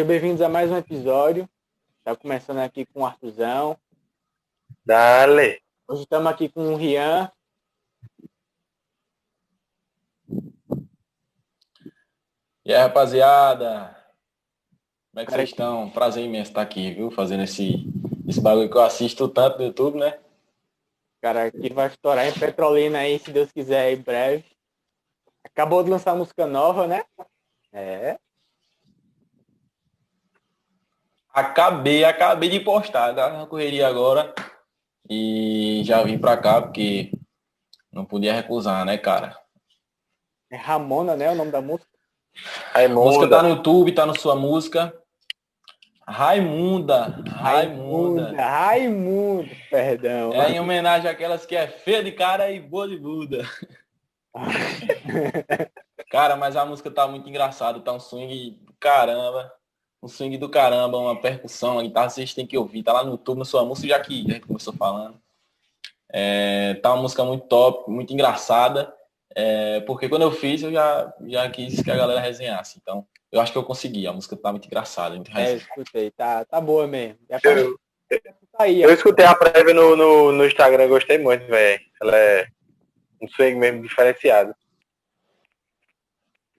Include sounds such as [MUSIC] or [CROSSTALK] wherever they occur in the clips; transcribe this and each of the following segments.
Sejam bem-vindos a mais um episódio. Está começando aqui com o Artuzão. Dale. Hoje estamos aqui com o Rian. E aí, rapaziada? Como é que vocês estão? Prazer imenso estar aqui, viu? Fazendo esse, esse bagulho que eu assisto tanto no YouTube, né? Cara, aqui vai estourar em Petrolina aí, se Deus quiser, em breve. Acabou de lançar música nova, né? É. Acabei, acabei de postar, tá na correria agora. E já vim pra cá porque não podia recusar, né, cara? É Ramona, né? O nome da música. A música tá no YouTube, tá no sua música. Raimunda, Raimunda. Raimunda, perdão. É em homenagem àquelas que é feia de cara e boa de Buda. [LAUGHS] cara, mas a música tá muito engraçada, tá um swing do caramba. Um swing do caramba, uma percussão, a guitarra vocês têm que ouvir. Tá lá no YouTube, na sua música, já que a gente começou falando. É, tá uma música muito top, muito engraçada. É, porque quando eu fiz, eu já, já quis que a galera resenhasse. Então, eu acho que eu consegui. A música tá muito engraçada. Muito é, escutei. Tá, tá boa mesmo. Eu, tá aí, eu escutei a prévia no, no, no Instagram, gostei muito, velho. Ela é um swing mesmo diferenciado.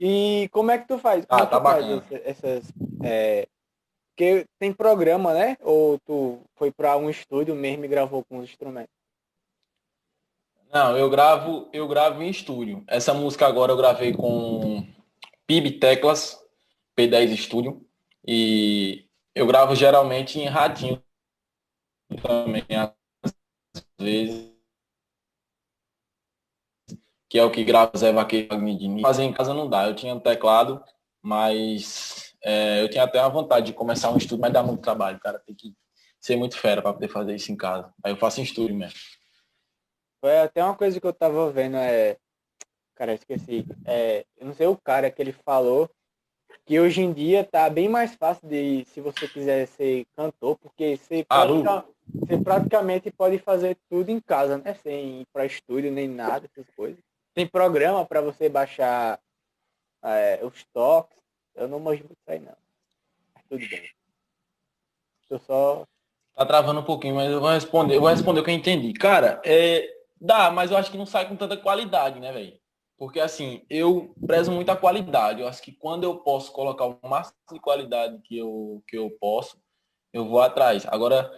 E como é que tu faz? Como ah, tá bacana. Essas, essas é... Porque tem programa, né? Ou tu foi para um estúdio mesmo e gravou com os instrumentos? Não, eu gravo, eu gravo em estúdio. Essa música agora eu gravei com PIB Teclas, P10 Studio. E eu gravo geralmente em ratinho também, às vezes. Que é o que grava Zé Vaqueiro Fazer em casa não dá. Eu tinha um teclado, mas é, eu tinha até uma vontade de começar um estúdio, mas dá muito trabalho, cara. Tem que ser muito fera para poder fazer isso em casa. Aí eu faço em estúdio mesmo. Foi até uma coisa que eu tava vendo, é. Cara, esqueci. É, eu não sei o cara que ele falou que hoje em dia tá bem mais fácil de, se você quiser ser cantor, porque você, pratica, você praticamente pode fazer tudo em casa, né? Sem ir para estúdio nem nada, essas coisas. Tem programa para você baixar é, os toques. Eu não manjo muito aí não. Tudo bem. Eu só. Tá travando um pouquinho, mas eu vou responder. Eu vou responder o que eu entendi. Cara, é, Dá, mas eu acho que não sai com tanta qualidade, né, velho? Porque assim, eu prezo muito a qualidade. Eu acho que quando eu posso colocar o máximo de qualidade que eu, que eu posso, eu vou atrás. Agora,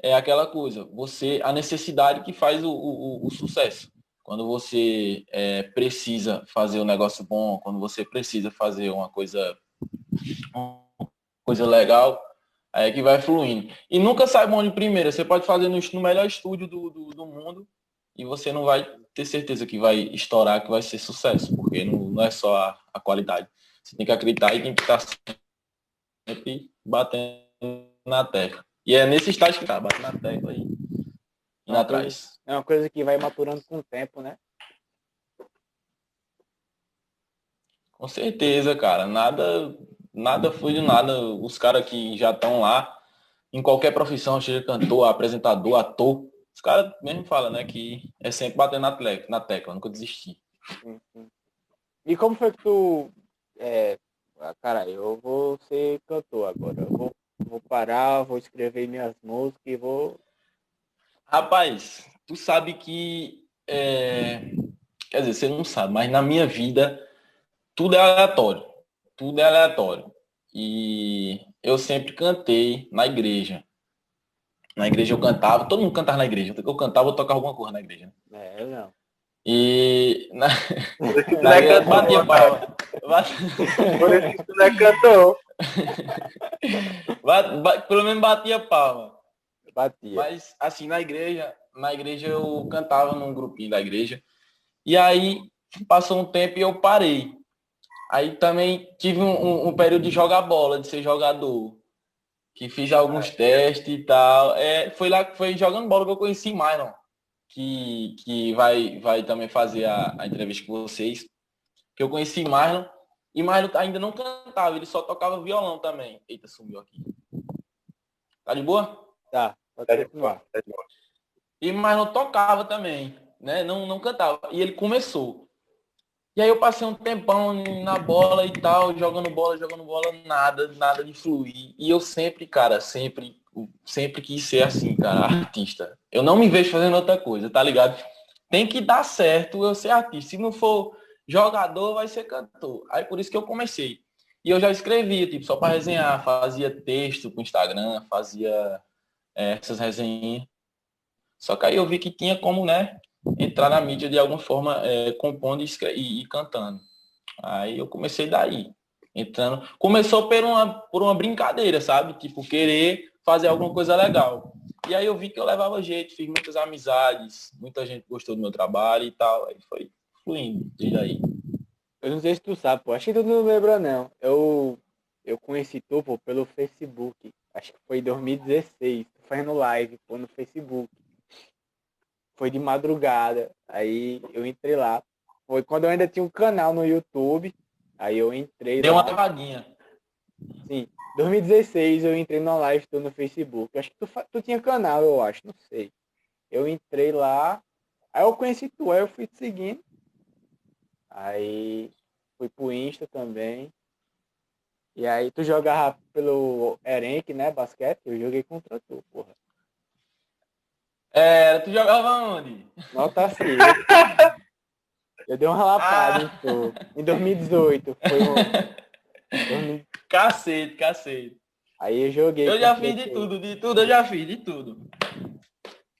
é aquela coisa, você, a necessidade que faz o, o, o sucesso. Quando você é, precisa fazer um negócio bom, quando você precisa fazer uma coisa, uma coisa legal, é que vai fluindo. E nunca sai bom de primeira. Você pode fazer no, no melhor estúdio do, do, do mundo, e você não vai ter certeza que vai estourar, que vai ser sucesso, porque não, não é só a, a, qualidade. Você tem que acreditar e tem que estar sempre batendo na tecla. E é nesse estágio que tá, batendo na tecla aí. Indo é atrás. é uma coisa que vai maturando com o tempo, né? Com certeza, cara. Nada, nada foi de nada. Os caras que já estão lá, em qualquer profissão, seja cantor, apresentador, ator, os caras mesmo falam, né, que é sempre bater na, tecla, na tecla, nunca desistir. E como foi que tu. É, ah, cara, eu vou ser cantor agora. Eu vou, vou parar, vou escrever minhas músicas e vou. Rapaz, tu sabe que. É... Quer dizer, você não sabe, mas na minha vida tudo é aleatório. Tudo é aleatório. E eu sempre cantei na igreja. Na igreja eu cantava, todo mundo cantava na igreja. Eu cantava, eu tocava alguma coisa na igreja. É, eu não. E na, na igreja batia palma. Por isso que [LAUGHS] tu não é cantor. [LAUGHS] Pelo menos batia palma. Mas assim, na igreja, na igreja eu cantava num grupinho da igreja. E aí passou um tempo e eu parei. Aí também tive um, um, um período de jogar bola, de ser jogador que fiz alguns testes e tal. É, foi lá que foi jogando bola que eu conheci Myron, que, que vai, vai também fazer a, a entrevista com vocês. Que eu conheci Myron, e Myron ainda não cantava, ele só tocava violão também. Eita, sumiu aqui. Tá de boa? Tá, pode continuar. E Myron tocava também, né? Não, não cantava. E ele começou. E aí eu passei um tempão na bola e tal, jogando bola, jogando bola, nada, nada de fluir. E eu sempre, cara, sempre, sempre quis ser assim, cara, artista. Eu não me vejo fazendo outra coisa, tá ligado? Tem que dar certo eu ser artista. Se não for jogador, vai ser cantor. Aí por isso que eu comecei. E eu já escrevia, tipo, só para resenhar, fazia texto pro Instagram, fazia é, essas resenhas. Só que aí eu vi que tinha como, né, entrar na mídia de alguma forma, é, compondo e, e, cantando. Aí eu comecei daí, entrando. Começou por uma, por uma brincadeira, sabe? Tipo, querer fazer alguma coisa legal. E aí eu vi que eu levava jeito, fiz muitas amizades, muita gente gostou do meu trabalho e tal. Aí foi fluindo desde aí. Eu não sei se tu sabe, pô. Acho que tu não lembra, não. Eu, eu conheci tu, pô, pelo Facebook. Acho que foi em 2016. Fazendo live, pô, no Facebook. Foi de madrugada. Aí eu entrei lá. Foi quando eu ainda tinha um canal no YouTube. Aí eu entrei Deu lá. uma travadinha. Sim. 2016 eu entrei na live tô no Facebook. Acho que tu, tu tinha canal, eu acho, não sei. Eu entrei lá. Aí eu conheci tu, aí eu fui te seguindo. Aí fui pro Insta também. E aí tu jogava pelo Erenk, né, basquete? Eu joguei contra tu, porra. É, tu jogava onde? Nota [LAUGHS] 6. eu dei uma lapada ah. em 2018. Foi um... Cacete, cacete. Aí eu joguei. Eu já fiz de tudo, de tudo eu já fiz, de tudo.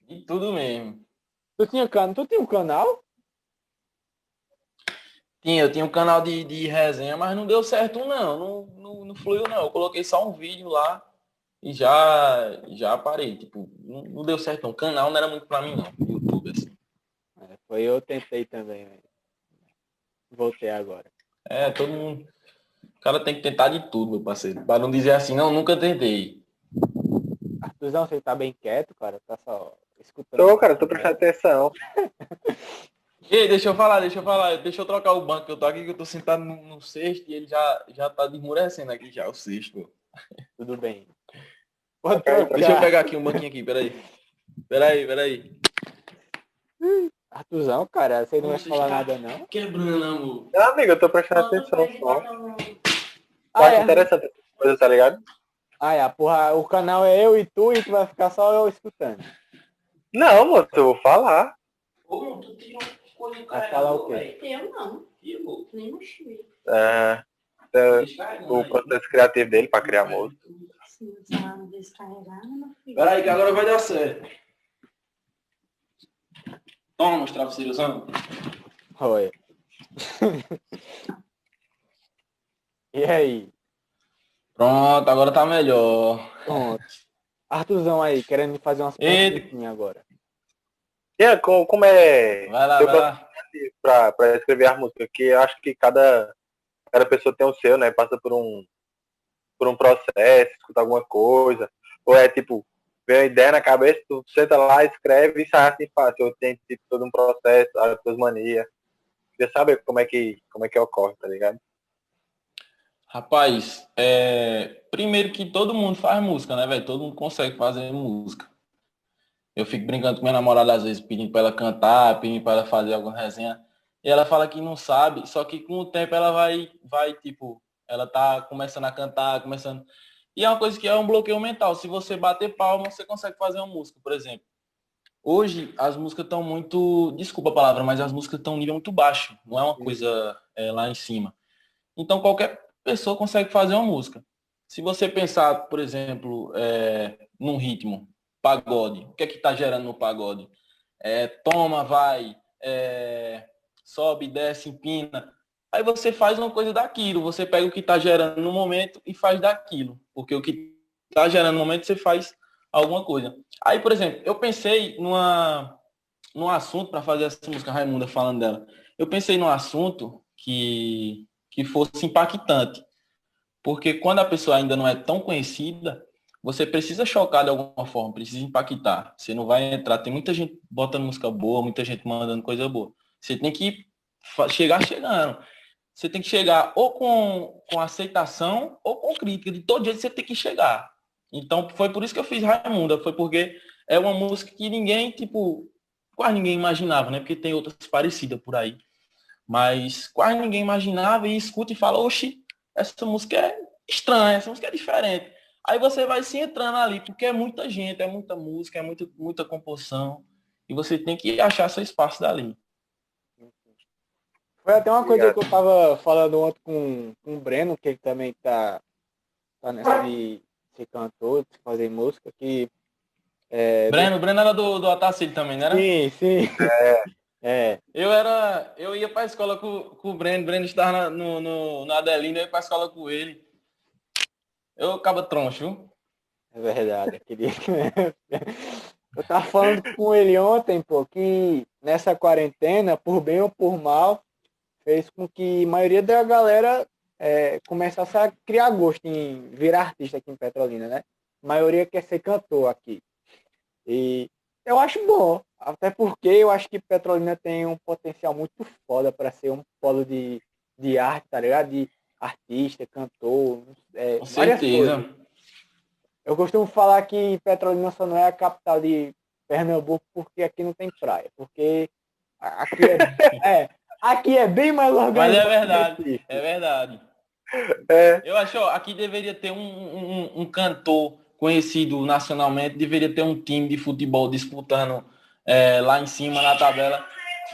De tudo mesmo. Tu tinha, can... tu tinha um canal? Tinha, eu tinha um canal de, de resenha, mas não deu certo não, não, não, não fluiu não. Eu coloquei só um vídeo lá e já, já parei. Tipo, não, não deu certo não. O canal não era muito pra mim não, YouTube, assim. É, foi eu tentei também, Voltei agora. É, todo mundo. O cara tem que tentar de tudo, meu parceiro. Pra não dizer assim, não, nunca tentei. Arthurzão, você tá bem quieto, cara? Tá só escutando. Tô, cara, tô prestando atenção. [LAUGHS] Ei, deixa eu falar, deixa eu falar, deixa eu trocar o banco, eu tô aqui que eu tô sentado no, no cesto e ele já, já tá desmurecendo aqui já, o cesto. [LAUGHS] Tudo bem. deixa eu pegar aqui um banquinho aqui, peraí. Peraí, peraí. Artuzão, cara, você não vai falar nada não? Quebrando, amor. Não, amigo, eu tô prestando atenção só. Ah, acho é. interessante essa coisa, tá ligado? Ah, é, porra, o canal é eu e tu e tu vai ficar só eu escutando. Não, moço, eu vou falar. Ô, tu tirou Vai falar o quê? Eu não. Nem mostrei. É, é, o processo criativo dele para criar música. Peraí, que agora vai dar certo. Toma os travesseiros. Oi. [LAUGHS] e aí? Pronto, agora tá melhor. Pronto. Artuzão aí, querendo fazer umas perguntinhas agora. Yeah, como, como é vai lá, vai lá. Pra, pra escrever a música, que eu acho que cada, cada pessoa tem o seu, né? Passa por um, por um processo, escuta alguma coisa. Ou é tipo, vem uma ideia na cabeça, tu senta lá, escreve e sai assim fácil. Eu tenho tipo, todo um processo, as tuas manias. Queria saber como é que, como é que ocorre, tá ligado? Rapaz, é... primeiro que todo mundo faz música, né, velho? Todo mundo consegue fazer música. Eu fico brincando com minha namorada às vezes, pedindo para ela cantar, pedindo para ela fazer alguma resenha. E ela fala que não sabe, só que com o tempo ela vai, vai, tipo, ela tá começando a cantar, começando. E é uma coisa que é um bloqueio mental. Se você bater palma, você consegue fazer uma música, por exemplo. Hoje as músicas estão muito. Desculpa a palavra, mas as músicas estão em nível muito baixo. Não é uma coisa é, lá em cima. Então qualquer pessoa consegue fazer uma música. Se você pensar, por exemplo, é, num ritmo, pagode. O que é que está gerando no pagode? É, toma, vai, é, sobe, desce, empina. Aí você faz uma coisa daquilo, você pega o que está gerando no momento e faz daquilo. Porque o que está gerando no momento você faz alguma coisa. Aí, por exemplo, eu pensei numa, num assunto para fazer essa música Raimunda falando dela. Eu pensei num assunto que, que fosse impactante. Porque quando a pessoa ainda não é tão conhecida, você precisa chocar de alguma forma, precisa impactar. Você não vai entrar, tem muita gente botando música boa, muita gente mandando coisa boa. Você tem que chegar chegando. Você tem que chegar ou com, com aceitação ou com crítica. De todo jeito você tem que chegar. Então foi por isso que eu fiz Raimunda, foi porque é uma música que ninguém, tipo, quase ninguém imaginava, né? Porque tem outras parecidas por aí. Mas quase ninguém imaginava e escuta e fala, oxi, essa música é estranha, essa música é diferente. Aí você vai se entrando ali, porque é muita gente, é muita música, é muita, muita composição. E você tem que achar seu espaço dali. Foi até uma coisa que eu tava falando ontem com, com o Breno, que ele também tá, tá nessa de ser cantor, de fazer música, que. É, Breno, do... Breno era do, do Atacil também, não era? Sim, sim. É. [LAUGHS] é. Eu era. Eu ia pra escola com, com o Breno, o Breno estava na, no, no, na Adelina, eu ia pra escola com ele. Eu acabo troncho? É verdade, aquele. [LAUGHS] eu tava falando com ele ontem, pô, que nessa quarentena, por bem ou por mal, fez com que a maioria da galera é, começasse a criar gosto em virar artista aqui em Petrolina, né? A maioria quer ser cantor aqui. E eu acho bom, até porque eu acho que Petrolina tem um potencial muito foda para ser um polo de, de arte, tá ligado? De artista, cantor, é, Com certeza. Coisas. Eu costumo falar que Petrolina só não é a capital de Pernambuco porque aqui não tem praia, porque aqui é, [LAUGHS] é Aqui é bem mais organizado. Mas é verdade, é verdade. É. Eu acho, ó, aqui deveria ter um, um, um, cantor conhecido nacionalmente, deveria ter um time de futebol disputando é, lá em cima na tabela.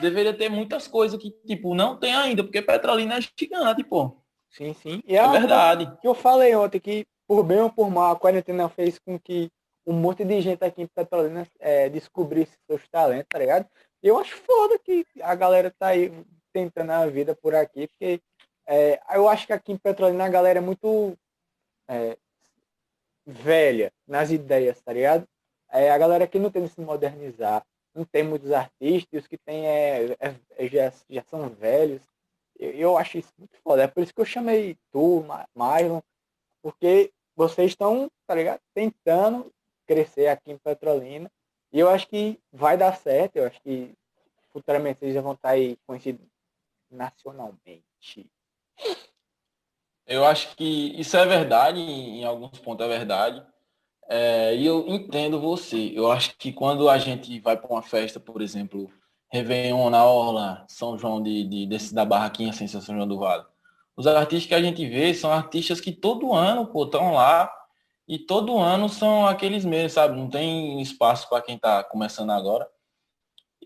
Deveria ter muitas coisas que, tipo, não tem ainda, porque Petrolina é gigante, pô. Sim, sim. E é, é verdade. Que eu falei ontem que, por bem ou por mal, a quarentena fez com que um monte de gente aqui em Petrolina é, descobrisse seus talentos, tá ligado? E eu acho foda que a galera tá aí tentando a vida por aqui, porque é, eu acho que aqui em Petrolina a galera é muito é, velha nas ideias, tá ligado? É, a galera aqui não tem de se modernizar, não tem muitos artistas, os que tem é, é, é, já, já são velhos. Eu, eu, acho isso muito foda. É por isso que eu chamei tu, Marlon, porque vocês estão, tá ligado? Tentando crescer aqui em Petrolina. E eu acho que vai dar certo, eu acho que futuramente vocês já vão estar aí conhecidos nacionalmente. Eu acho que isso é verdade, em alguns pontos é verdade. É, e eu entendo você. Eu acho que quando a gente vai para uma festa, por exemplo, Réveillon na Orla, São João de, de, desse, da Barraquinha sem São João do Vale, os artistas que a gente vê são artistas que todo ano estão lá e todo ano são aqueles mesmos, sabe? Não tem espaço para quem está começando agora.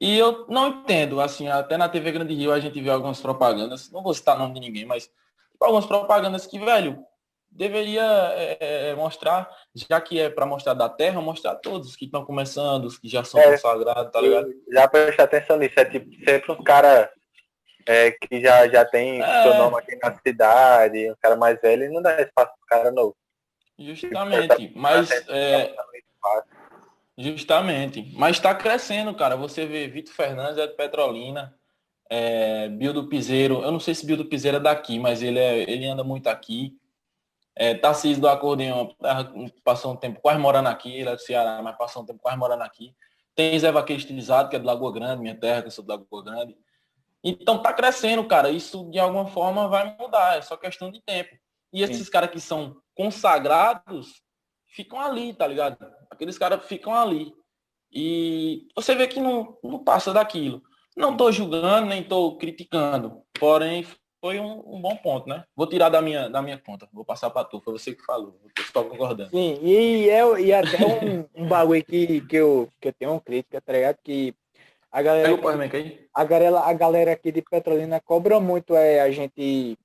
E eu não entendo, assim, até na TV Grande Rio a gente vê algumas propagandas, não vou citar nome de ninguém, mas tipo, algumas propagandas que, velho, deveria é, é mostrar, já que é para mostrar da terra, mostrar todos que estão começando, os que já são é, consagrados, tá ligado? Já prestar atenção nisso, é tipo, sempre um cara é, que já, já tem é. seu nome aqui na cidade, um cara mais velho, e não dá espaço pro cara novo. Justamente, mas é, Justamente. Mas está crescendo, cara. Você vê Vitor Fernandes é de Petrolina, é, Bildo Piseiro. Eu não sei se Bildo Piseiro é daqui, mas ele, é, ele anda muito aqui. É, Tarcísio do Acordeão passou um tempo quase morando aqui, ele é do Ceará, mas passou um tempo quase morando aqui. Tem Zé Vaqueiro Estilizado, que é de Lagoa Grande, minha terra, que eu sou de Lagoa Grande. Então tá crescendo, cara. Isso de alguma forma vai mudar, é só questão de tempo. E esses caras que são consagrados ficam ali, tá ligado? Aqueles caras ficam ali. E você vê que não, não passa daquilo. Não estou julgando, nem estou criticando. Porém, foi um, um, bom ponto, né? Vou tirar da minha, da minha conta. Vou passar para tu. Foi você que falou. Estou concordando. Sim, e, é, e até um, um bagulho que, que, eu, que eu tenho uma crítica, tá ligado? Que a galera, aqui, a galera, a galera aqui de Petrolina cobra muito é, a gente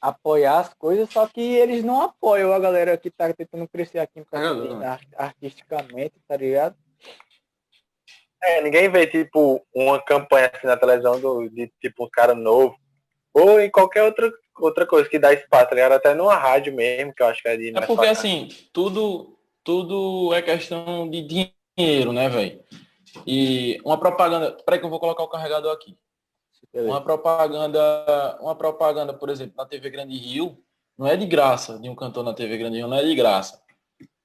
apoiar as coisas, só que eles não apoiam a galera que tá tentando crescer aqui em Petrolina, artisticamente, tá ligado? É, ninguém vê, tipo, uma campanha assim na televisão do, de, tipo, um cara novo. Ou em qualquer outra, outra coisa que dá espaço, tá ligado? Até numa rádio mesmo, que eu acho que é de... É porque, assim, tudo, tudo é questão de dinheiro, né, velho? E uma propaganda... Peraí que eu vou colocar o carregador aqui. Uma propaganda, uma propaganda, por exemplo, na TV Grande Rio, não é de graça, de um cantor na TV Grande Rio, não é de graça.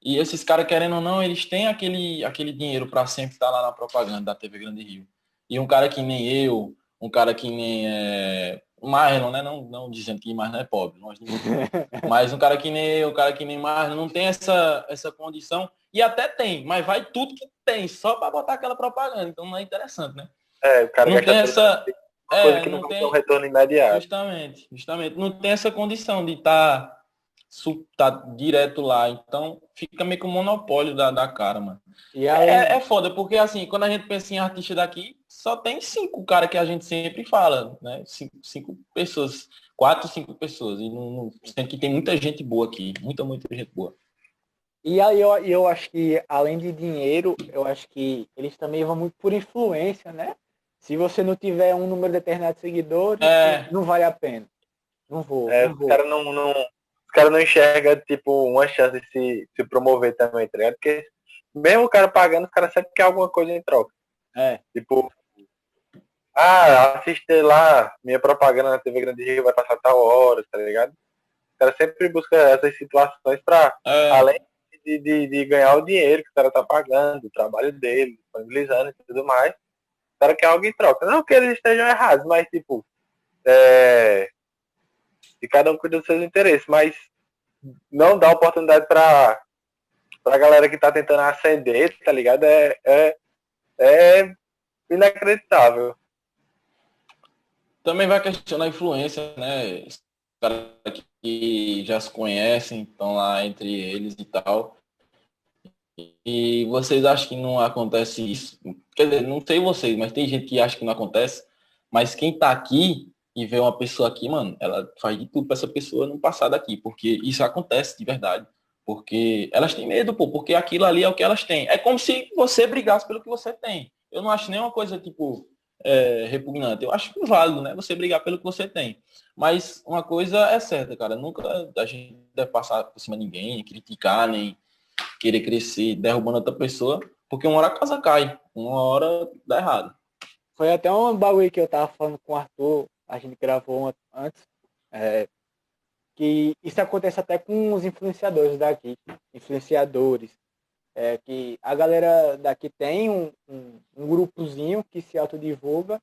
E esses caras, querendo ou não, eles têm aquele, aquele dinheiro para sempre estar lá na propaganda da TV Grande Rio. E um cara que nem eu, um cara que nem é, Marlon, né? Não, não dizendo que Marlon é pobre, [LAUGHS] mas um cara que nem eu, um cara que nem Marlon, não tem essa, essa condição. E até tem, mas vai tudo que tem, só para botar aquela propaganda. Então não é interessante, né? É, o cara não tem essa, É, coisa que não, não vai tem- um retorno imediato. Justamente, justamente. Não tem essa condição de estar tá, direto lá. Então fica meio que um monopólio da, da cara, mano. E além, É, é foda, porque assim, quando a gente pensa em artista daqui, só tem cinco cara que a gente sempre fala, né? Cinco, cinco pessoas, quatro, cinco pessoas. E não, não- sendo que tem muita gente boa aqui. Muita, muita gente boa. e aí eu, eu acho que, além de dinheiro, eu acho que eles também vão muito por influência, né? Se você não tiver um número determinado de seguidores, É. não vale a pena. Não vou, É, não os vou. caras não, não, os cara não enxergam, tipo, uma chance de se, se promover também, tá ligado? Porque mesmo o cara pagando, os caras sempre quer alguma coisa em troca. É, Tipo, ah, assiste lá, minha propaganda na TV Grande Rio vai passar tal hora, tá ligado? O cara sempre busca essas situações pra, É, além de, de, de ganhar o dinheiro que o cara tá pagando, o trabalho dele, disponibilizando e tudo mais, o cara quer algo em troca. Não que eles estejam errados, mas tipo, é, e cada um cuida dos seus interesses, mas não dá oportunidade pra, pra galera que tá tentando ascender, tá ligado? É, é, é inacreditável. Também vai questionar a influência, né? Os caras que já se conhecem, estão lá entre eles e tal. E vocês acham que não acontece isso? Quer dizer, não sei vocês, mas tem gente que acha que não acontece. Mas quem tá aqui e vê uma pessoa aqui, mano, ela faz de tudo pra essa pessoa não passar daqui. Porque isso acontece de verdade. Porque elas têm medo, pô, porque aquilo ali é o que elas têm. É como se você brigasse pelo que você tem. Eu não acho nenhuma coisa, tipo, é, repugnante. Eu acho válido, né? Você brigar pelo que você tem. Mas uma coisa é certa, cara. Nunca a gente deve passar por cima de ninguém, criticar, nem querer crescer derrubando outra pessoa, porque uma hora a casa cai, uma hora dá errado. Foi até um bagulho que eu tava falando com o Arthur, a gente gravou um antes, é, que isso acontece até com os influenciadores daqui, influenciadores, é, que a galera daqui tem um, um, um grupozinho que se autodivulga,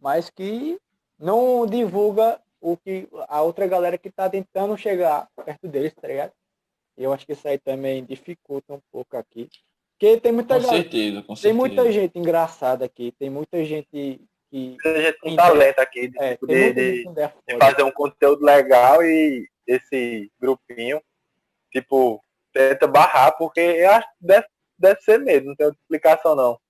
mas que não divulga o que a outra galera que tá tentando chegar perto deles, tá ligado? E eu acho que isso aí também dificulta um pouco aqui. Porque tem muita Com galera, certeza, com tem certeza. muita gente engraçada aqui, tem muita gente que Tem gente com talento aqui de, é, tipo, tem de- de- foda. fazer um conteúdo legal e esse grupinho, tipo, tenta barrar, porque eu acho que deve, deve ser mesmo, não tem outra explicação não.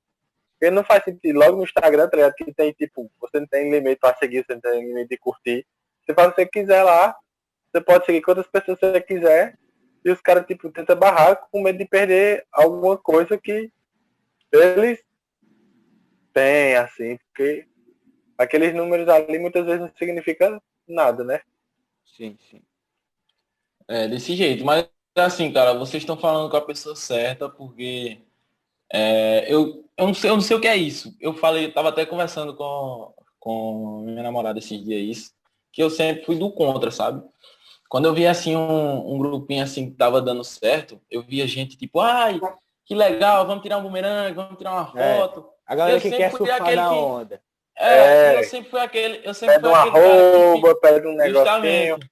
Porque não faz sentido, logo no Instagram, tá ligado? Que tem, tipo, você não tem limite pra seguir, você não tem limite de curtir. Você faz o que você quiser lá, você pode seguir quantas pessoas você quiser, e os caras, tipo, tentam barrar com medo de perder alguma coisa que eles têm, assim, porque aqueles números ali muitas vezes não significam nada, né? Sim, sim. É, desse jeito. Mas assim, cara, vocês estão falando com a pessoa certa, porque é, eu, eu, não sei, eu não sei o que é isso. Eu falei, eu tava até conversando com, com minha namorada esses dias isso, que eu sempre fui do contra, sabe? Quando eu via assim um, um grupinho assim que tava dando certo, eu via gente tipo, ai, que legal, vamos tirar um bumerangue, vamos tirar uma É. foto. A galera Eu que sempre quer fui surfar aquele na que- onda. É, É. eu sempre fui aquele, eu sempre Pede fui aquele cara que arroba, pede um negocinho. Justamente.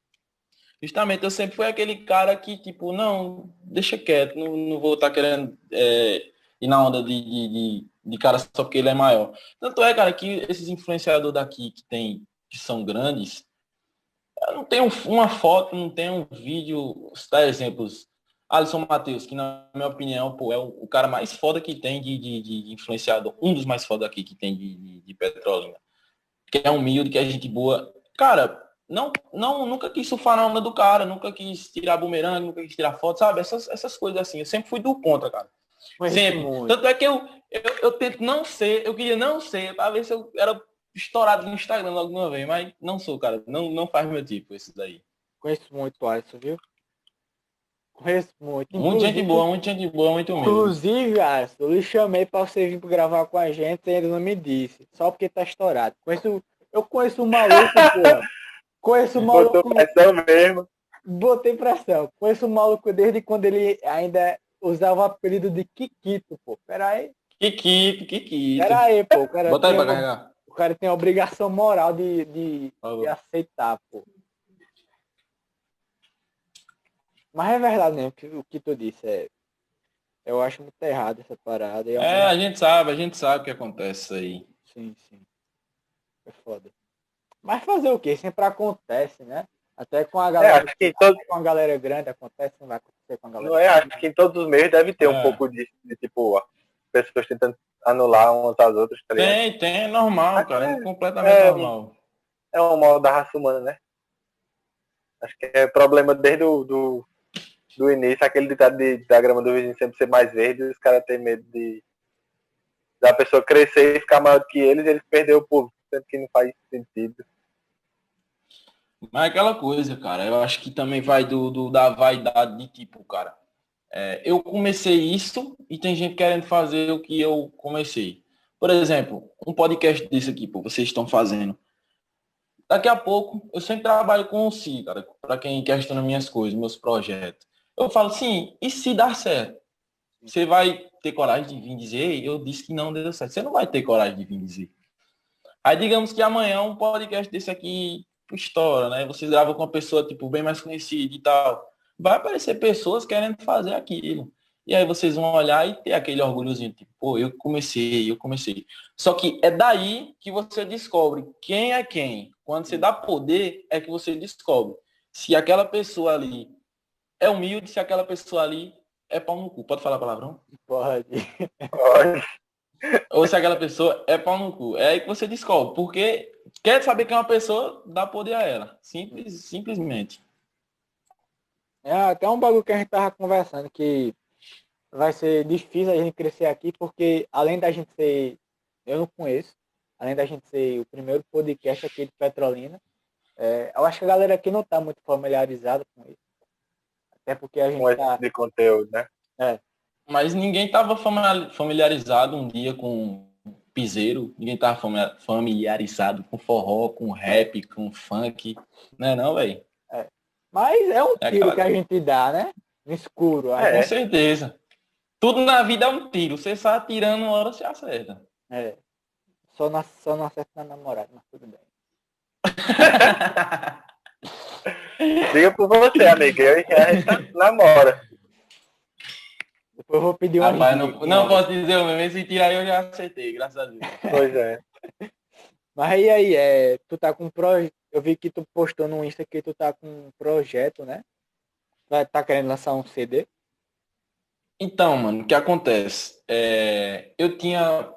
Justamente, eu sempre fui aquele cara que, tipo, não, deixa quieto, não, não vou estar querendo é, ir na onda de, de, de, cara só porque ele é maior. Tanto é, cara, que esses influenciadores daqui que tem, que são grandes, não tenho uma foto, não tenho um vídeo, citar exemplos. Alisson Matheus, que na minha opinião, pô, é o, cara mais foda que tem de, de, de influenciador, um dos mais foda aqui que tem de, de, de Petrolina. Que é humilde, que é gente boa. Cara, não, não, nunca quis surfar na onda do cara, nunca quis tirar bumerangue, nunca quis tirar foto, sabe? Essas, essas coisas assim. Eu sempre fui do contra, cara. Conheço Sempre. muito. Tanto é que eu, eu, eu tento não ser, eu queria não ser, pra ver se eu era estourado no Instagram alguma vez, mas não sou, cara. Não, não faz meu tipo esses daí. Conheço muito o Alisson, viu? Conheço muito. Muita gente boa, muita gente boa, muito humilde. Inclusive, Alisson, eu lhe chamei pra você vir gravar com a gente e ainda não me disse. Só porque tá estourado. Conheço, eu conheço o maluco, [LAUGHS] porra. Conheço o Botou maluco. pressão mesmo. Botei pressão. Conheço o maluco desde quando ele ainda usava o apelido de Kikito, pô. Pera aí. Kikito, Kikito. Pera aí, pô. O cara, Bota aí pra uma- carregar. o cara tem a obrigação moral de, de, de aceitar, pô. Mas é verdade mesmo que o que tu disse. É, eu acho muito errado essa parada. É, mesmo- a gente sabe, a gente sabe o que acontece aí. Sim, sim. É foda. Mas fazer o quê? Sempre acontece, né? Até com a É, galera, acho que em todo, com a galera grande acontece, não vai acontecer com a galera. não é, acho que em todos os meios deve ter um É. pouco disso, de tipo, ó, pessoas tentando anular umas às outras, tá? Tem, tem, é normal, cara. É completamente é, normal. É um mal da raça humana, né? Acho que é problema desde o do, do início, aquele ditado de, da grama do vizinho sempre ser mais verde, os caras têm medo de da pessoa crescer e ficar maior do que eles, e eles perder o público, sendo que não faz sentido. Mas é aquela coisa, cara, eu acho que também vai do, do- da vaidade de tipo, cara. é, eu comecei isso e tem gente querendo fazer o que eu comecei. Por exemplo, um podcast desse aqui, pô, vocês estão fazendo. Daqui a pouco, eu sempre trabalho com o si, cara, para quem questiona minhas coisas, meus projetos. Eu falo, sim, e se dar certo? Você vai ter coragem de vir dizer, "Ei, eu disse que não deu certo. Você não vai ter coragem de vir dizer. Aí digamos que amanhã um podcast desse aqui estoura, né? Vocês gravam com uma pessoa, tipo, bem mais conhecida e tal. Vai aparecer pessoas querendo fazer aquilo. E aí vocês vão olhar e ter aquele orgulhozinho, tipo, pô, eu comecei, eu comecei. Só que é daí que você descobre quem é quem. Quando você dá poder, é que você descobre se aquela pessoa ali é humilde, se aquela pessoa ali é pau no cu. Pode falar palavrão? Pode. [LAUGHS] [LAUGHS] Olha, Ou se aquela pessoa é pau no cu. É aí que você descobre. Porque quer saber quem é uma pessoa, dá poder a ela. Simples, simplesmente. É até um bagulho que a gente tava conversando, que vai ser difícil a gente crescer aqui, porque além da gente ser, eu não conheço, além da gente ser o primeiro podcast aqui de Petrolina, é, eu acho que a galera aqui não tá muito familiarizada com isso. Até porque a gente com tá. tipo de conteúdo, né? Mas ninguém estava familiarizado um dia com piseiro, ninguém estava familiarizado com forró, com rap, com funk. Né não, velho? Mas é um É tiro aquela- que a gente dá, né? No escuro. É. Com gente- certeza. Tudo na vida é um tiro. Você sai atirando, uma hora você acerta. é. Só não, só não acerta na namorada, mas tudo bem. [LAUGHS] Diga por você, amiga, eu e a gente namora. Depois eu vou pedir uma Rapaz, não, não posso dizer o mesmo. Se tirar eu já acertei, graças a Deus. Pois é. Mas e aí, é, tu tá com projeto. Eu vi que tu postou no Insta que tu tá com um projeto, né? Vai tá querendo lançar um CD? Então, mano, o que acontece? É, eu tinha.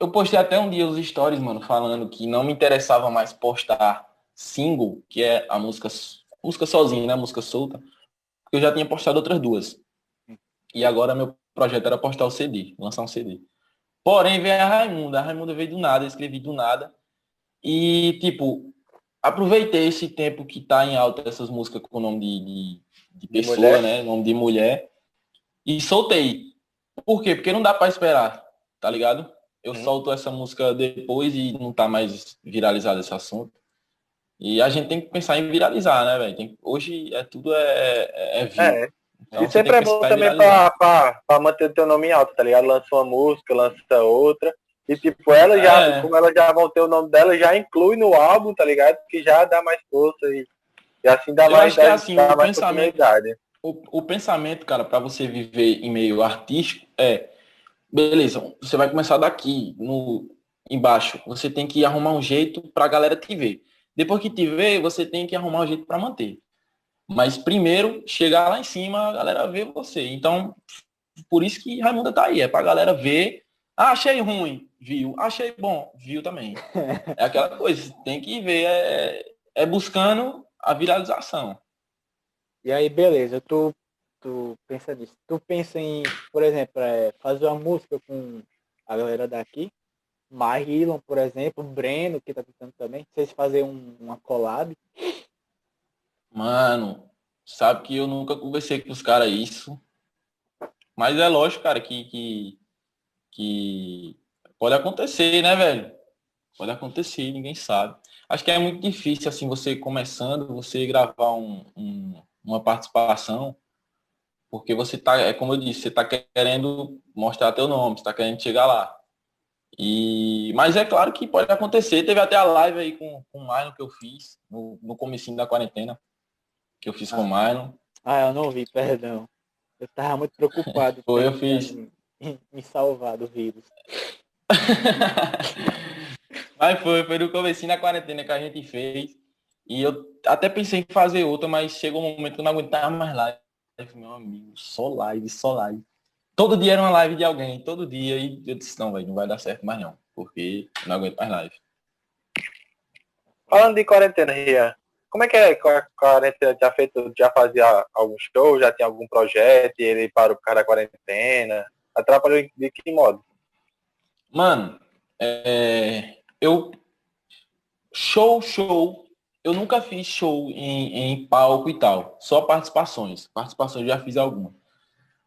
Eu postei até um dia os stories, mano, falando que não me interessava mais postar single, que é a música, música sozinha, né? A música solta. Porque eu já tinha postado outras duas. E agora meu projeto era postar o CD, lançar um CD. Porém, veio a Raimunda. A Raimunda veio do nada, eu escrevi do nada. E, tipo, aproveitei esse tempo que tá em alta essas músicas com o nome de, de, de pessoa, mulher. né? Nome de mulher. E soltei. Por quê? Porque não dá pra esperar, tá ligado? Eu Uhum. solto essa música depois e não tá mais viralizado esse assunto. E a gente tem que pensar em viralizar, né, velho? Hoje é tudo é, é, é. É. Então e sempre é bom também pra, pra, pra manter o teu nome em alto, tá ligado? Lança uma música, lança outra. E tipo, ela já, É. como ela já vão ter o nome dela, já inclui no álbum, tá ligado? Que já dá mais força e, e assim dá Eu mais, que é dá, assim, dá o mais pensamento-. O, o pensamento, cara, para você viver em meio artístico é, beleza, você vai começar daqui, no embaixo. Você tem que arrumar um jeito pra galera te ver. Depois que te ver, você tem que arrumar um jeito para manter. Mas primeiro, chegar lá em cima, a galera vê você. Então, por isso que Raimunda tá aí, é pra galera ver. Ah, achei ruim, viu. Achei bom, viu também. [LAUGHS] É aquela coisa, tem que ver, é, é buscando a viralização. E aí, beleza, tu, tu pensa nisso. Tu pensa em, por exemplo, é, fazer uma música com a galera daqui, Marlon, por exemplo, Breno, que tá tentando também, vocês fazerem um, uma collab. Mano, sabe que eu nunca conversei com os caras isso. Mas é lógico, cara, que, que, que pode acontecer, né, velho? Pode acontecer, ninguém sabe. Acho que é muito difícil, assim, você começando, você gravar um, um- uma participação, porque você tá, é como eu disse, você tá querendo mostrar teu nome, você tá querendo chegar lá. E, mas é claro que pode acontecer. Teve até a live aí com, com o Marlon que eu fiz no, no comecinho da quarentena que eu fiz com o Marlon. Ah, eu não vi, perdão. Eu tava muito preocupado. [LAUGHS] Foi, eu fiz. em- em Me salvar do vírus. [LAUGHS] Mas foi, foi no começo da quarentena que a gente fez. E eu até pensei em fazer outra, mas chegou um momento que eu não aguentava mais live. Meu amigo, só live, só live. Todo dia era uma live de alguém, todo dia. E eu disse, não, velho, não vai dar certo mais não. Porque não aguento mais live. Falando de quarentena, Rian, como é que é a quarentena? Já feito, já fazia algum show, já tinha algum projeto e ele parou por causa da quarentena? Atrapalhou de que modo? Mano, é, eu show, show, eu nunca fiz show em, em palco e tal, só participações. Participações já fiz alguma.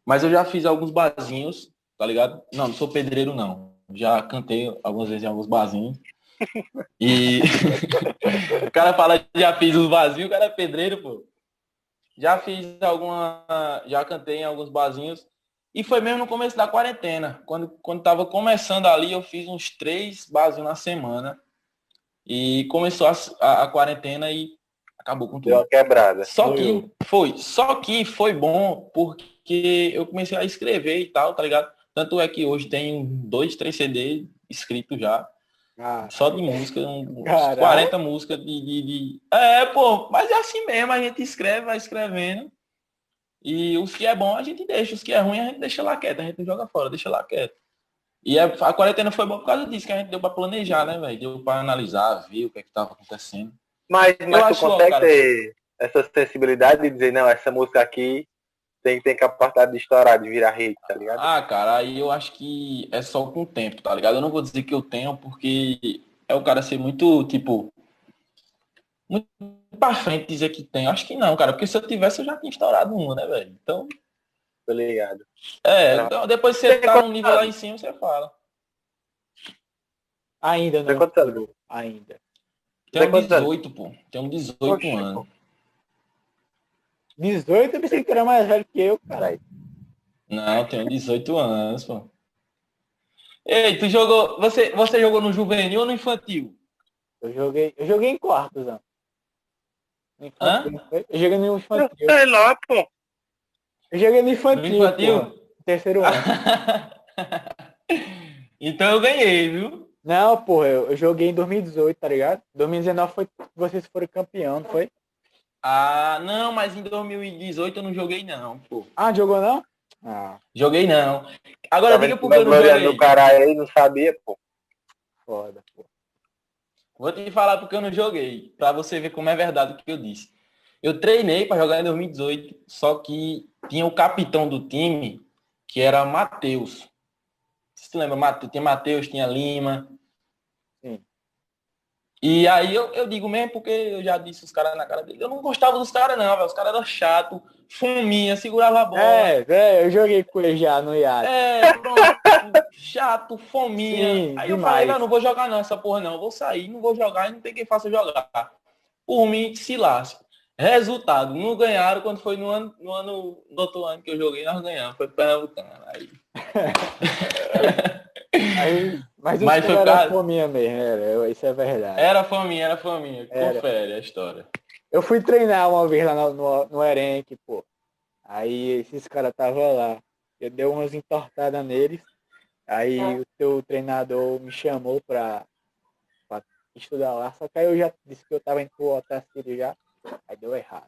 Mas eu já fiz alguns barzinhos, tá ligado? Não, não sou pedreiro não. Já cantei algumas vezes em alguns barzinhos. E [LAUGHS] o cara fala que já fiz os vazios, o cara é pedreiro, pô. Já fiz alguma. Já cantei em alguns barzinhos. E foi mesmo no começo da quarentena. Quando, quando tava começando ali, eu fiz uns três barzinhos na semana. E começou a, a, a quarentena e acabou com tudo. Deu uma quebrada. Só que foi. Só que foi bom porque eu comecei a escrever e tal, tá ligado? Tanto é que hoje tem dois, três CDs escritos já. Ah, Só de música, uns Caralho. 40 músicas de, de, de- É, pô, mas é assim mesmo, a gente escreve, vai escrevendo. E os que é bom a gente deixa, os que é ruim a gente deixa lá quieto, a gente não joga fora, deixa lá quieto. E a, a quarentena foi boa por causa disso, que a gente deu pra planejar, né, velho? Deu pra analisar, ver o que é que tava acontecendo. Mas, mas tu consegue ter essa sensibilidade de dizer, não, essa música aqui tem, tem capacidade de estourar, de virar hit, tá ligado? Ah, cara, aí eu acho que é só com o tempo, tá ligado? Eu não vou dizer que eu tenho, porque é o cara ser muito, tipo, muito pra frente dizer que tem. Acho que não, cara, porque se eu tivesse eu já tinha estourado uma, né, velho? Então, Tô ligado. é, Não. então depois você Tem tá num nível lá em cima, você fala. ainda Tem não. quantos anos? Ainda. Tem anos? 18, pô. Tenho 18 Oxe, anos. 18, eu pensei que tu era mais velho que eu, caralho. Não, tenho 18 anos, pô. Ei, tu jogou. Você, você jogou no juvenil ou no infantil? Eu joguei, eu joguei em quartos, ó. Infantil? Eu joguei no infantil. Sei lá, pô. Eu joguei no No infantil. infantil? porra. Terceiro ano. [LAUGHS] então eu ganhei, viu? Não, porra, eu, eu joguei em 2018, tá ligado? 2019 foi que vocês foram campeão, não foi? Ah, não, mas em 2018 eu não joguei não, pô. Ah, jogou não? Ah, Joguei não. Agora Tá diga vendo por que que eu não glória joguei. do caralho aí, não sabia, pô. foda, pô. Vou te falar porque eu não joguei, pra você ver como é verdade o que eu disse. Eu treinei pra jogar em 2018, só que tinha o capitão do time, que era Matheus. Você se lembra? Tinha Matheus, tinha Lima. E aí eu, eu digo mesmo porque eu já disse os caras na cara dele. Eu não gostava dos caras não, velho. Os caras eram chato, fominha, segurava a bola. É, é, eu joguei com ele já no iate. É, pronto. chato, fominha. Sim, Aí eu demais. falei, não, não vou jogar não, essa porra não. Eu vou sair, não vou jogar e não tem quem faça jogar. Por mim, se lasque. Resultado, não ganharam quando foi no ano, no ano, no outro ano que eu joguei, nós ganhamos. Foi Pernambucano. Aí, [LAUGHS] Aí, mas o Mas foi cara era causa- fominha mesmo, era, eu- isso é verdade. era fominha, era fominha. Era. Confere a história. Eu fui treinar uma vez lá no, no, no Erenque, pô. Aí esses caras estavam lá. Eu dei umas entortadas neles. Aí o teu treinador me chamou pra, pra estudar lá. Só que aí eu já disse que eu tava indo pro Otacílio já. Aí deu errado.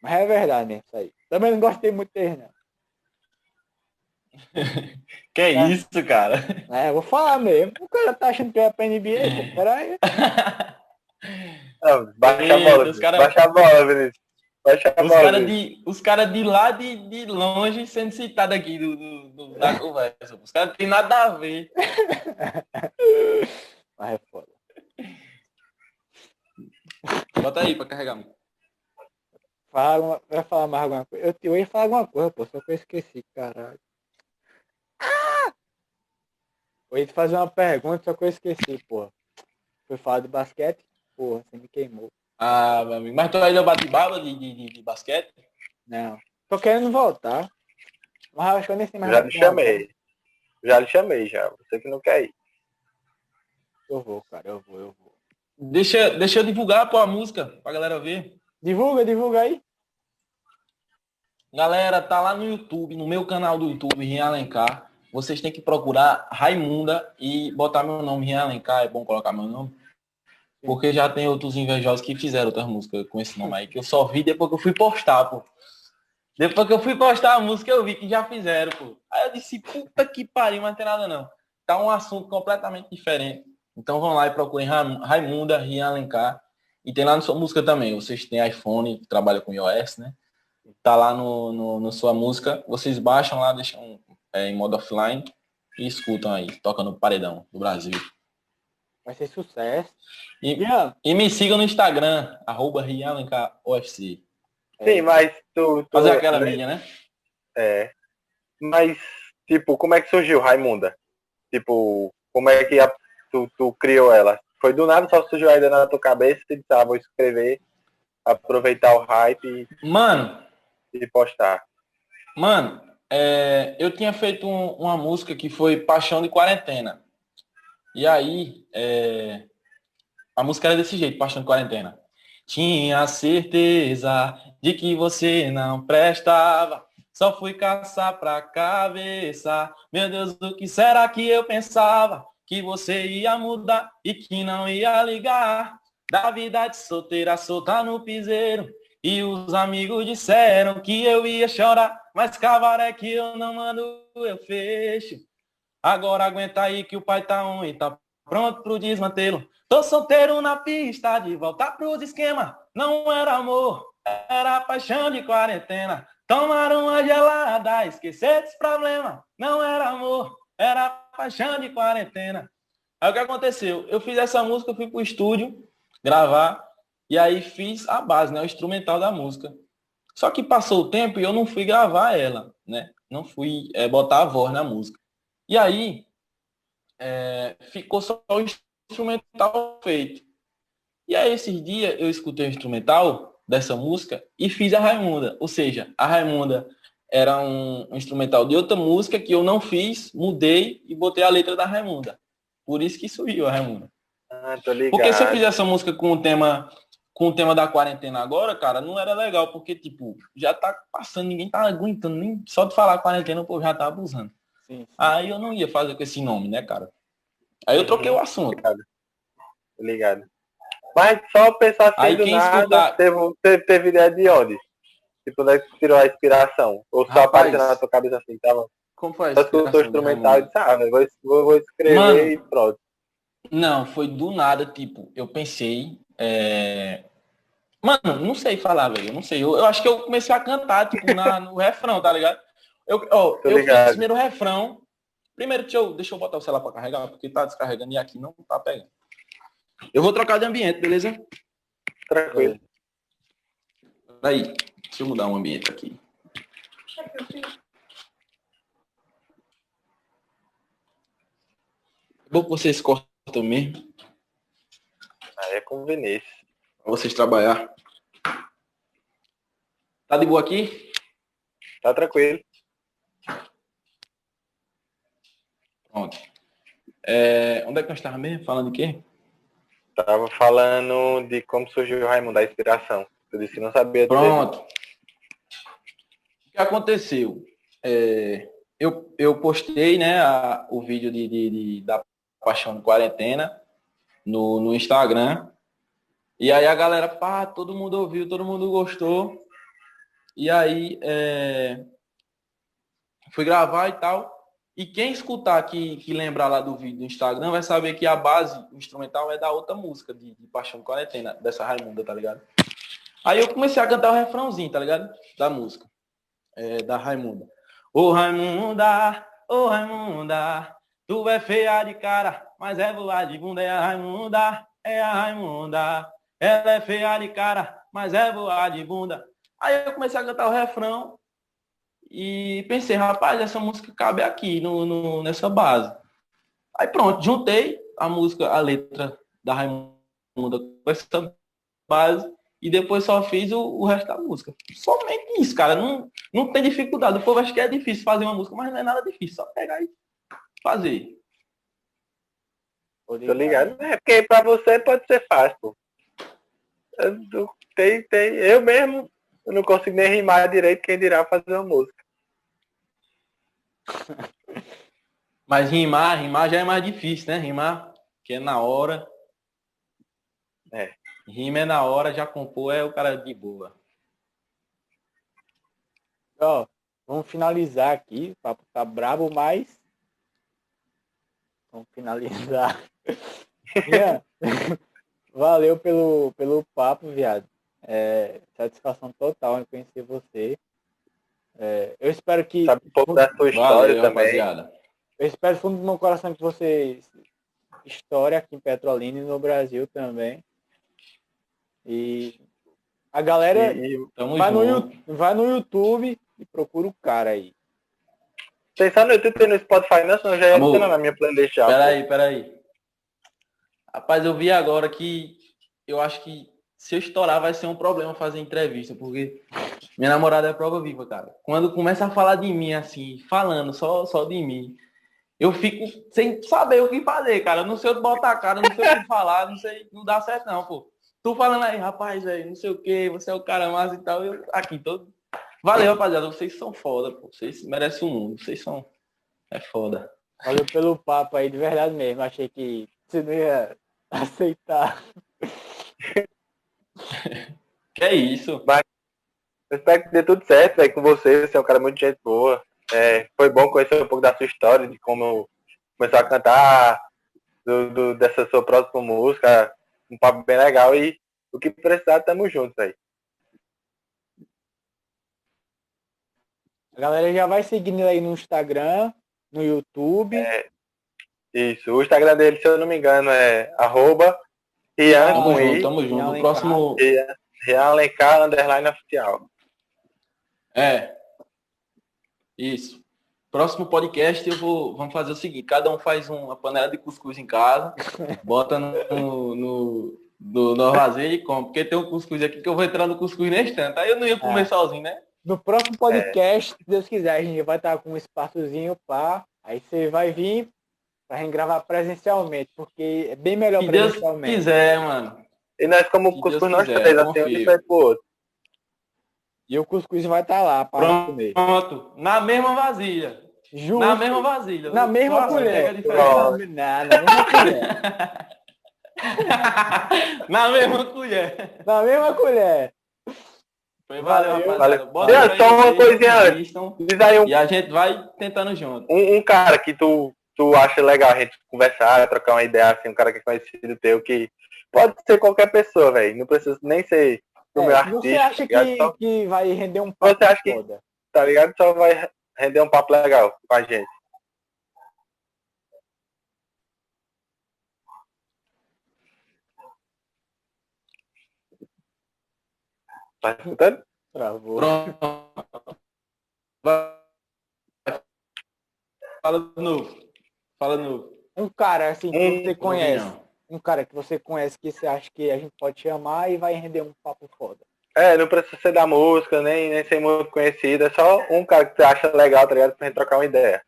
Mas é verdade mesmo isso aí. Também não gostei muito deles, não. [LAUGHS] Que é isso, cara? É, eu vou falar mesmo. O cara tá achando que eu é pra NBA, pô. Peraí. [LAUGHS] Não, baixa a bola, cara- baixa a bola, Vinícius. Baixa a Os bola. caras Vinícius. de, os cara de lá de, de longe sendo citados aqui do, do- do- da conversa. Os caras não tem nada a ver. [LAUGHS] Mas é foda. Bota aí pra carregar. mano. Fala, vai falar mais alguma coisa? Eu, eu ia falar alguma coisa, pô, só que eu esqueci, caralho. Eu ia te fazer uma pergunta, só que eu esqueci, pô. Foi falar de basquete? Porra, você me queimou. Ah, meu amigo. Mas tu ainda bate baba de, de, de, basquete? Não. Tô querendo voltar. Mas eu acho que eu nem sei mais. Já lhe chamei. Já lhe chamei, já. Você que não quer ir. Eu vou, cara, eu vou, eu vou. Deixa, deixa eu divulgar pô, a música pra galera ver. Divulga, divulga aí. Galera, tá lá no YouTube, no meu canal do YouTube, Rian Alencar. Vocês têm que procurar Raimunda e botar meu nome em Alencar, é bom colocar meu nome. Porque já tem outros invejosos que fizeram outras músicas com esse nome aí, que eu só vi depois que eu fui postar, pô. Depois que eu fui postar a música, eu vi que já fizeram, pô. Aí eu disse, puta que pariu, mas não tem nada não. Tá um assunto completamente diferente. Então vão lá e procurem Raimunda, Rian Alencar. E tem lá na sua música também. Vocês têm iPhone, que trabalha com iOS, né? Tá lá no, no, no sua música. Vocês baixam lá, deixam é, em modo offline e escutam aí. Toca no paredão do Brasil. Vai ser sucesso. E, e me sigam no Instagram, arroba UFC. Sim, mas tu. tu Fazer aquela mídia, né? É. Mas, tipo, como é que surgiu Raimunda? Tipo, como é que a, tu, tu criou ela? Foi do nada, só surgiu a ideia na tua cabeça e disse, ah, vou escrever, aproveitar o hype Mano. E postar. Mano, é, eu tinha feito um, uma música que foi Paixão de Quarentena. E aí, é, a música era desse jeito, Paixão de Quarentena. Tinha certeza de que você não prestava. Só fui caçar pra cabeça. Meu Deus, o que será que eu pensava? Que você ia mudar e que não ia ligar. Da vida de solteira, soltar no piseiro. E os amigos disseram que eu ia chorar. Mas cavaré que eu não mando, eu fecho. Agora aguenta aí que o pai tá ruim, tá pronto pro desmantelo. Tô solteiro na pista, de volta pros esquema. Não era amor, era paixão de quarentena. Tomar uma gelada, esquecer desse problema. Não era amor, era paixão de quarentena. Aí o que aconteceu? Eu fiz essa música, fui pro estúdio gravar e aí fiz a base, né, o instrumental da música. Só que passou o tempo e eu não fui gravar ela, né? Não fui é, botar a voz na música. E aí é, ficou só o instrumental feito. E aí, esses dias, eu escutei o instrumental dessa música e fiz a Raimunda. Ou seja, a Raimunda era um, um, instrumental de outra música que eu não fiz, mudei e botei a letra da Raimunda. Por isso que surgiu a Raimunda. Ah. Porque se eu fizesse essa música com o tema com o tema da quarentena agora, cara, não era legal, porque, tipo, já tá passando, ninguém tá aguentando, nem só de falar quarentena, o povo já tá abusando. Sim, sim. Aí eu não ia fazer com esse nome, né, cara? Aí eu troquei o assunto. Ligado. Ligado. Mas só pensar assim Aí do quem nada, escutar- teve, teve, teve ideia de onde? Tipo, é que tirou a inspiração? Ou só apareceu na tua cabeça assim, tava? Como foi a Só instrumental e disse, ah, vou, vou, vou escrever Mano. e pronto. Não, foi do nada, tipo, eu pensei. é, Mano, não sei falar, velho. eu Não sei. Eu, eu acho que eu comecei a cantar, tipo, na, no refrão, tá ligado? Eu, ó, eu fiz ligado. o primeiro refrão. Primeiro, deixa eu, deixa eu botar o celular pra carregar, porque tá descarregando e aqui não tá pegando. Eu vou trocar de ambiente, beleza? Tranquilo. Peraí, deixa eu mudar o ambiente aqui. É bom que vocês cortam mesmo, Aí é com o Vinícius. pra vocês trabalhar. Tá de boa aqui? Tá tranquilo. Pronto. É, onde é que nós estávamos mesmo? Falando de quê? Tava falando de como surgiu o Raimundo, da inspiração. Eu disse que não sabia dizer. Pronto. O que aconteceu? É, eu, eu postei né, a- o vídeo de, de- de- da Paixão de Quarentena no, no Instagram. E aí a galera, pá, todo mundo ouviu, todo mundo gostou. E aí é, fui gravar e tal. E quem escutar que, que lembrar lá do vídeo do Instagram vai saber que a base instrumental é da outra música de, de Paixão de Quarentena, dessa Raimunda, tá ligado? Aí eu comecei a cantar o refrãozinho, tá ligado? Da música. É, da Raimunda. Ô Raimunda, ô Raimunda, tu é feia de cara, mas é boa de bunda, é a Raimunda, é a Raimunda. Ela é feia de cara, mas é boa de bunda. Aí eu comecei a cantar o refrão e pensei, rapaz, essa música cabe aqui no, no- nessa base. Aí pronto, juntei a música, a letra da Raimunda com essa base e depois só fiz o, o resto da música. Somente isso, cara. Não, não tem dificuldade. O povo acha que é difícil fazer uma música, mas não é nada difícil. Só pegar e fazer. Tô ligado. É porque pra você pode ser fácil, pô. Eu, eu- tem, tem, eu mesmo eu não consigo nem rimar direito quem dirá fazer uma música. [LAUGHS] Mas rimar, rimar já é mais difícil, né? Rimar, que é na hora. É. Rima é na hora, já compor é o cara de boa. Ó, vamos finalizar aqui. O papo tá brabo, mas. Vamos finalizar. Valeu pelo, pelo papo, viado. É, satisfação total em conhecer você. É, eu espero que. Sabe um pouco da sua história Valeu, também. rapaziada. Eu espero do fundo do meu coração que você história aqui em Petrolina e no Brasil também. E a galera E, e vai, no, junto. Vai no YouTube e procura o cara aí. Pensar no YouTube e no Spotify, não, senão eu já ia Amor. na minha playlist já. Peraí, peraí. Rapaz, eu vi agora que eu acho que se eu estourar vai ser um problema fazer entrevista, porque minha namorada é prova viva, cara. Quando começa a falar de mim assim, falando só, só de mim, eu fico sem saber o que fazer, cara. Eu não sei onde botar a cara, não sei o que falar, não sei, não dá certo não, pô. Tu falando aí, rapaz, velho, não sei o que, você é o cara massa e tal, eu aqui todo. Valeu, rapaziada, vocês são foda, pô. Vocês merecem o mundo, vocês são. É foda. Valeu pelo papo aí, de verdade mesmo. Achei que você não ia aceitar. [LAUGHS] Que é isso? Eu espero que dê tudo certo aí com você. Você é um cara muito gente boa. É, foi bom conhecer um pouco da sua história, de como começou a cantar, do, do- dessa sua próxima música. Um papo bem legal e o que precisar, tamo juntos aí. A galera já vai seguindo aí no Instagram, no YouTube. Isso. O Instagram dele, se eu não me engano, é arroba Rian Tamo com junto, tamo junto. No Alencar. próximo. Rian, Rian Alencar, underline oficial. É. Isso. Próximo podcast eu vou. Vamos fazer o seguinte, cada um faz uma panela de cuscuz em casa, [LAUGHS] bota no, no, no, no e come. Porque tem um cuscuz aqui que eu vou entrar no cuscuz nesse tanto. Aí eu não ia comer É. sozinho, né? No próximo podcast, se Deus quiser, a gente vai estar com um espaçozinho pá. Aí você vai vir pra gente gravar presencialmente, porque é bem melhor Se Deus presencialmente. quiser, mano. E nós, como Se cuscuz Deus nós quiser, três, assim, um frente pro outro. E o cuscuz vai estar lá para comer. Pronto. Na mesma vasilha. Justo. Na mesma vasilha. Na mesma Nossa, colher. [LAUGHS] na mesma colher. Na mesma colher. Na mesma colher. Foi, valeu, Valeu. rapaziada. Valeu. Aí só uma coisinha antes. Diz aí um, E a gente vai tentando junto. um, um cara que tu, tu acha legal a gente conversar, trocar uma ideia, assim, um cara que é conhecido teu, que pode ser qualquer pessoa, velho. Não precisa nem ser do meu É, artista, você acha tá ligado? que, Só- que vai render um Você papo acha que- foda? tá ligado? Só vai render um papo legal com a gente. Tá escutando? Travou. Pronto. Vai. Fala de novo. Fala de novo. Um cara assim que Hum, você conhece. Não. Um cara que você conhece que você acha que a gente pode chamar e vai render um papo foda. É, não precisa ser da música, nem, nem ser muito conhecido. É só um cara que você acha legal, tá ligado? Pra gente trocar uma ideia.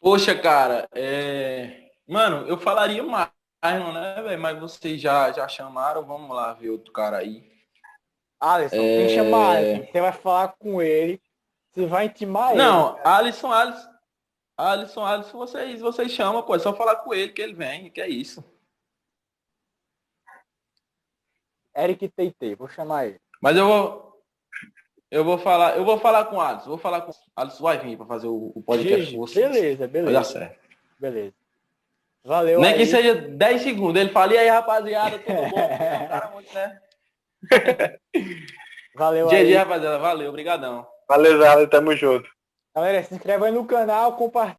Poxa, cara, é... Mano, eu falaria mais, né, velho? Mas vocês já, já chamaram, vamos lá ver outro cara aí. Alisson, tem que É. chamar Alisson. Você vai falar com ele. Você vai intimar ele. Não, Alisson, Alisson. Alisson, Alisson, vocês, vocês chamam, pô. É só falar com ele que ele vem, que é isso. Eric Teitei, vou chamar ele. Mas eu vou. Eu vou falar, eu vou falar com o Alisson, vou falar com o Alisson vai vir para fazer o, o podcast com vocês. Beleza, Vai dar beleza. certo. Beleza. Valeu. Nem aí. que seja 10 segundos. Ele fala, e aí, rapaziada, tudo bom? [LAUGHS] Cara muito, né? [LAUGHS] Valeu GG, rapaziada. Valeu, obrigadão. Valeu, Zala, tamo junto. Galera, se inscreve aí no canal, compartilha.